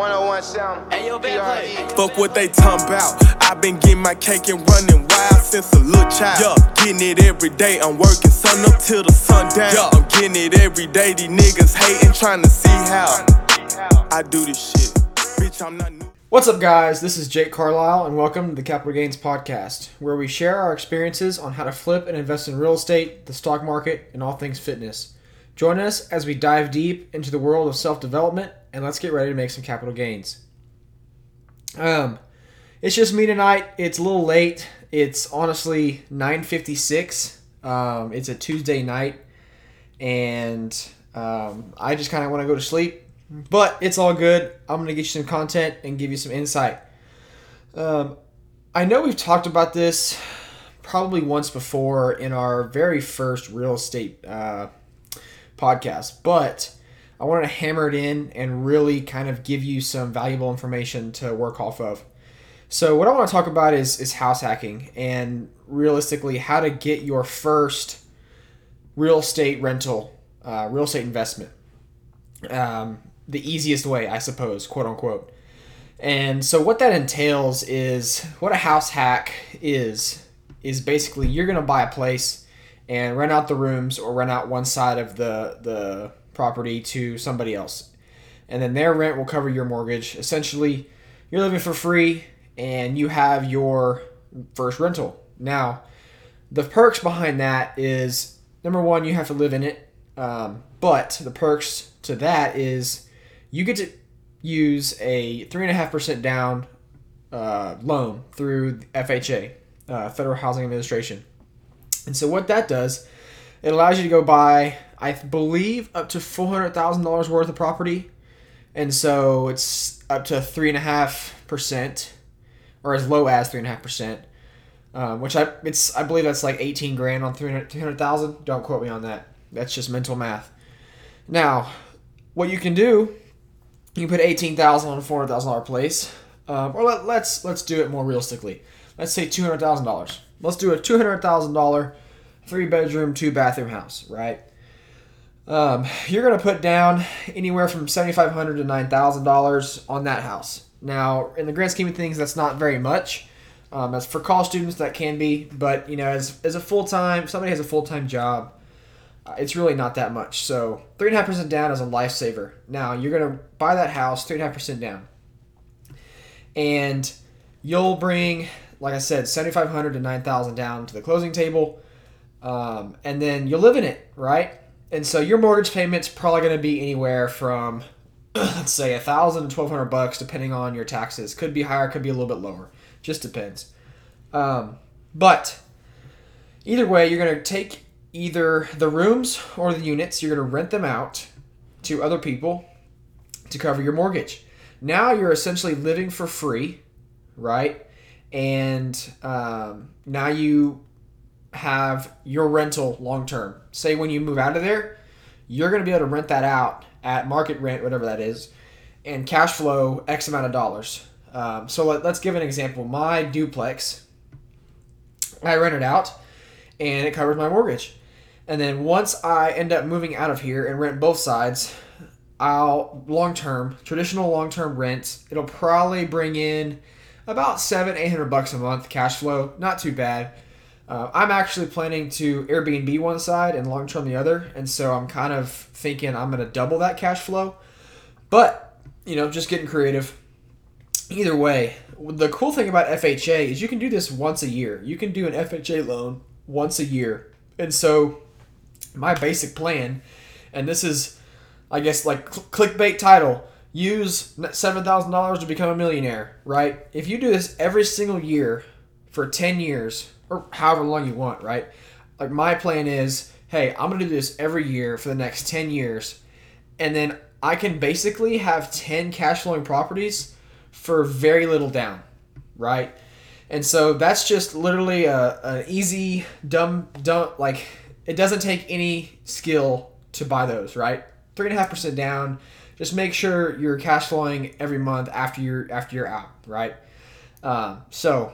101 sound. Hey, yo, PRE. Fuck what they talking about. I've been getting my cake and running wild since a little child. Yeah, getting it every day. I'm working sun up till the sun down. Yeah, I'm getting it every day. These niggas hating, trying to see how I do this shit. Bitch, I'm not new. What's up, guys? This is Jake Carlisle, and welcome to the Capital Gains Podcast, where we share our experiences on how to flip and invest in real estate, the stock market, and all things fitness. Join us as we dive deep into the world of self development, and let's get ready to make some capital gains. Um, it's just me tonight. It's a little late. It's honestly 9:56. Um, it's a Tuesday night, and um, I just kind of want to go to sleep. But it's all good. I'm gonna get you some content and give you some insight. Um, I know we've talked about this probably once before in our very first real estate uh, podcast, but I wanted to hammer it in and really kind of give you some valuable information to work off of. So what I want to talk about is is house hacking and realistically how to get your first real estate rental, uh, real estate investment. Um, the easiest way, I suppose, quote unquote. And so what that entails is what a house hack is is basically you're gonna buy a place and rent out the rooms or rent out one side of the the property to somebody else. And then their rent will cover your mortgage. Essentially, you're living for free and you have your first rental. Now, the perks behind that is number one, you have to live in it. Um, but the perks to that is you get to use a 3.5% down uh, loan through FHA, uh, Federal Housing Administration. And so, what that does, it allows you to go buy, I believe, up to $400,000 worth of property. And so, it's up to 3.5%, or as low as 3.5%. Um, which I it's I believe that's like 18 grand on 300,000. Don't quote me on that. That's just mental math. Now, what you can do you put eighteen thousand on a four hundred thousand dollar place, um, or let, let's let's do it more realistically. Let's say two hundred thousand dollars. Let's do a two hundred thousand dollar three bedroom two bathroom house, right? Um, you're gonna put down anywhere from 7,500 to nine thousand dollars on that house. Now, in the grand scheme of things, that's not very much. Um, as for college students, that can be, but you know, as as a full time, somebody has a full time job, uh, it's really not that much. So three and a half percent down is a lifesaver. Now you're gonna buy that house three and a half percent down, and you'll bring, like I said, seventy five hundred to nine thousand down to the closing table, um, and then you'll live in it, right? And so your mortgage payment's probably gonna be anywhere from let's say a thousand to twelve hundred bucks, depending on your taxes. Could be higher, could be a little bit lower. Just depends. Um, but either way, you're gonna take either the rooms or the units, you're going to rent them out to other people to cover your mortgage. Now you're essentially living for free, right? And um, now you have your rental long term. Say when you move out of there, you're going to be able to rent that out at market rent, whatever that is, and cash flow X amount of dollars. Um, so let, us give an example. My duplex, I rent it out, and it covers my mortgage. And then once I end up moving out of here and rent both sides, I'll long term, traditional long term rent, it'll probably bring in about seven, eight hundred bucks a month cash flow. Not too bad. Uh, I'm actually planning to Airbnb one side and long term the other, and so I'm kind of thinking I'm gonna double that cash flow. But you know, just getting creative. Either way, the cool thing about FHA is you can do this once a year. You can do an FHA loan once a year, and so my basic plan, and this is, I guess, like cl- clickbait title. Use seven thousand dollars to become a millionaire. Right? If you do this every single year for ten years or however long you want, right? Like my plan is, hey, I'm gonna do this every year for the next ten years, and then I can basically have ten cash flowing properties for very little down, right? And so that's just literally a, an easy, dumb, dumb, like it doesn't take any skill to buy those, right? Three and a half percent down. Just make sure you're cash flowing every month after you're after you're out, right? Um, so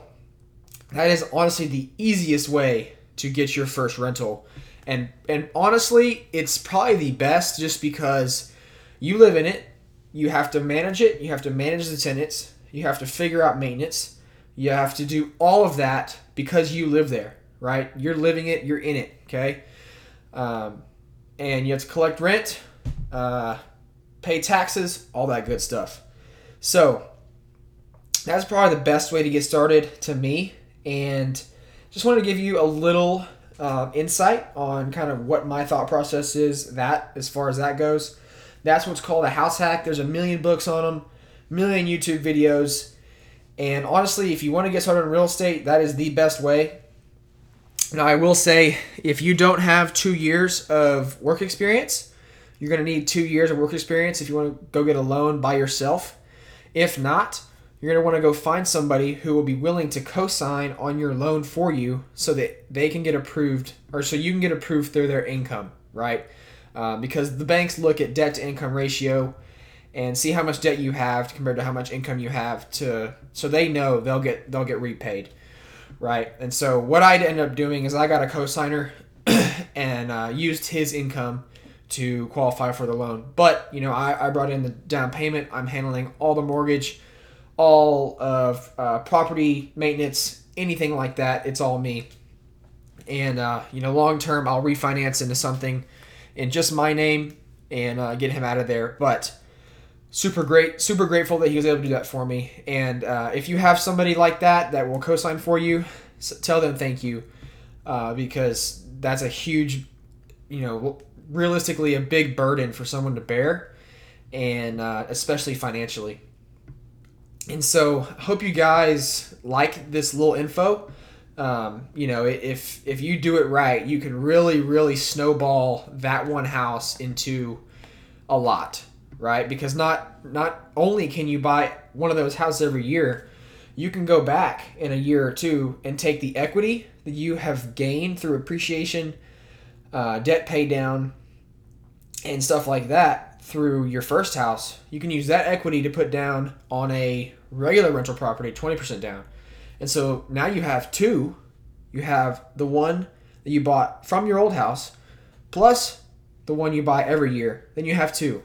that is honestly the easiest way to get your first rental, and and honestly, it's probably the best just because you live in it, you have to manage it, you have to manage the tenants, you have to figure out maintenance, you have to do all of that because you live there, right? You're living it, you're in it, okay? Um, and you have to collect rent, uh, pay taxes, all that good stuff. So that's probably the best way to get started to me. And just wanted to give you a little uh, insight on kind of what my thought process is that as far as that goes. That's what's called a house hack. There's a million books on them, million YouTube videos. And honestly, if you want to get started in real estate, that is the best way. Now, I will say, if you don't have two years of work experience, you're going to need two years of work experience if you want to go get a loan by yourself. If not, you're going to want to go find somebody who will be willing to co-sign on your loan for you so that they can get approved or so you can get approved through their income right? Uh, because the banks look at debt to income ratio and see how much debt you have compared to how much income you have to so they know they'll get they'll get repaid right? And so what i'd end up doing is i got a co-signer and uh, used his income to qualify for the loan. But you know I, I brought in the down payment. I'm handling all the mortgage all of uh, property maintenance, anything like that. It's all me. And uh, you know, long term, I'll refinance into something in just my name and uh, get him out of there. But super great, super grateful that he was able to do that for me. And uh, if you have somebody like that that will co-sign for you, tell them thank you uh, because that's a huge, you know, realistically a big burden for someone to bear, and uh, especially financially. And so, hope you guys like this little info. Um, you know, if if you do it right, you can really, really snowball that one house into a lot, right? Because not not only can you buy one of those houses every year, you can go back in a year or two and take the equity that you have gained through appreciation, uh, debt pay down, and stuff like that through your first house. You can use that equity to put down on a regular rental property 20% down. And so now you have two. You have the one that you bought from your old house plus the one you buy every year. Then you have two.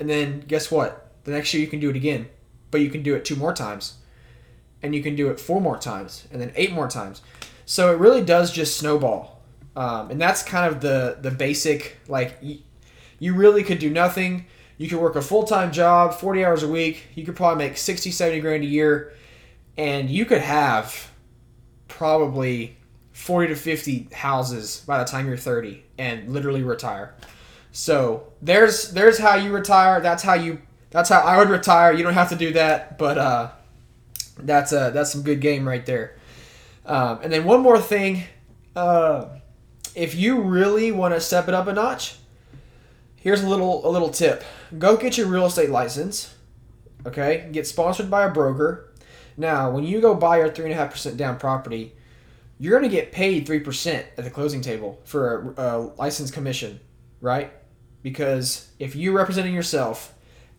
And then guess what? The next year you can do it again, but you can do it two more times. And you can do it four more times and then eight more times. So it really does just snowball. Um, and that's kind of the the basic like you, you really could do nothing you could work a full time job, 40 hours a week. You could probably make 60, 70 grand a year. And you could have probably 40 to 50 houses by the time you're 30 and literally retire. So there's there's how you retire. That's how you that's how I would retire. You don't have to do that, but uh, that's a that's some good game right there. Um, and then one more thing, uh, if you really want to step it up a notch, here's a little a little tip. Go get your real estate license. Okay, get sponsored by a broker. Now, when you go buy your three and a half percent down property, you're going to get paid three percent at the closing table for a, a license commission, right? Because if you're representing yourself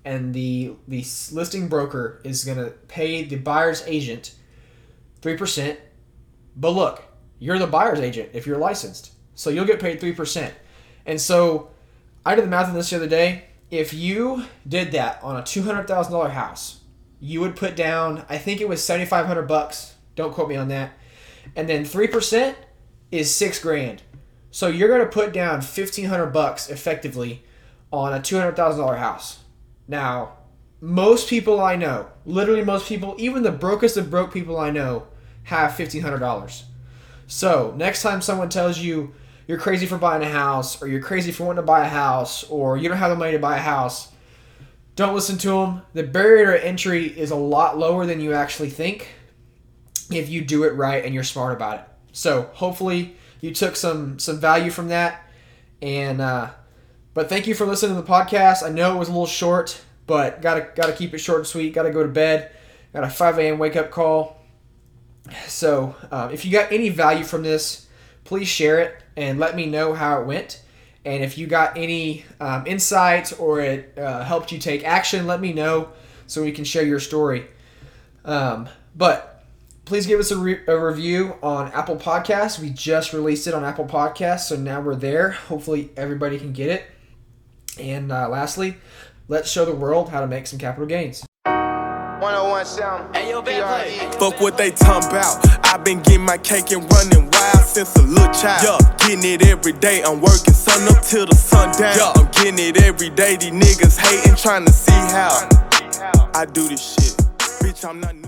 and the the listing broker is going to pay the buyer's agent three percent, but look, you're the buyer's agent if you're licensed, so you'll get paid three percent, and so I did the math on this the other day. If you did that on a two hundred thousand dollar house, you would put down I think it was seventy five hundred bucks. Don't quote me on that. And then three percent is six grand. So you're gonna put down fifteen hundred bucks effectively on a two hundred thousand dollar house. Now, most people I know, literally most people, even the brokest of broke people I know, have fifteen hundred dollars. So next time someone tells you you're crazy for buying a house, or you're crazy for wanting to buy a house, or you don't have the money to buy a house, don't listen to them. The barrier to entry is a lot lower than you actually think if you do it right and you're smart about it. So hopefully you took some some value from that. And uh, but thank you for listening to the podcast. I know it was a little short, but gotta gotta keep it short and sweet. Gotta go to bed. Got a 5 a.m. wake up call. So uh, if you got any value from this, please share it and let me know how it went. And if you got any um, insights or it uh, helped you take action, let me know so we can share your story. Um, but please give us a, re- a, review on Apple Podcasts. We just released it on Apple Podcasts, so now we're there. Hopefully, everybody can get it. And uh, lastly, Let's show the world how to make some capital gains. 101 sound. Hey, yo, Fuck what they talking about. I've been getting my cake and running wild since a little child. Yeah, getting it every day. I'm working sun up till the sun down. Yeah, I'm getting it every day. These niggas hating, trying to see how I do this shit. Bitch, I'm not new.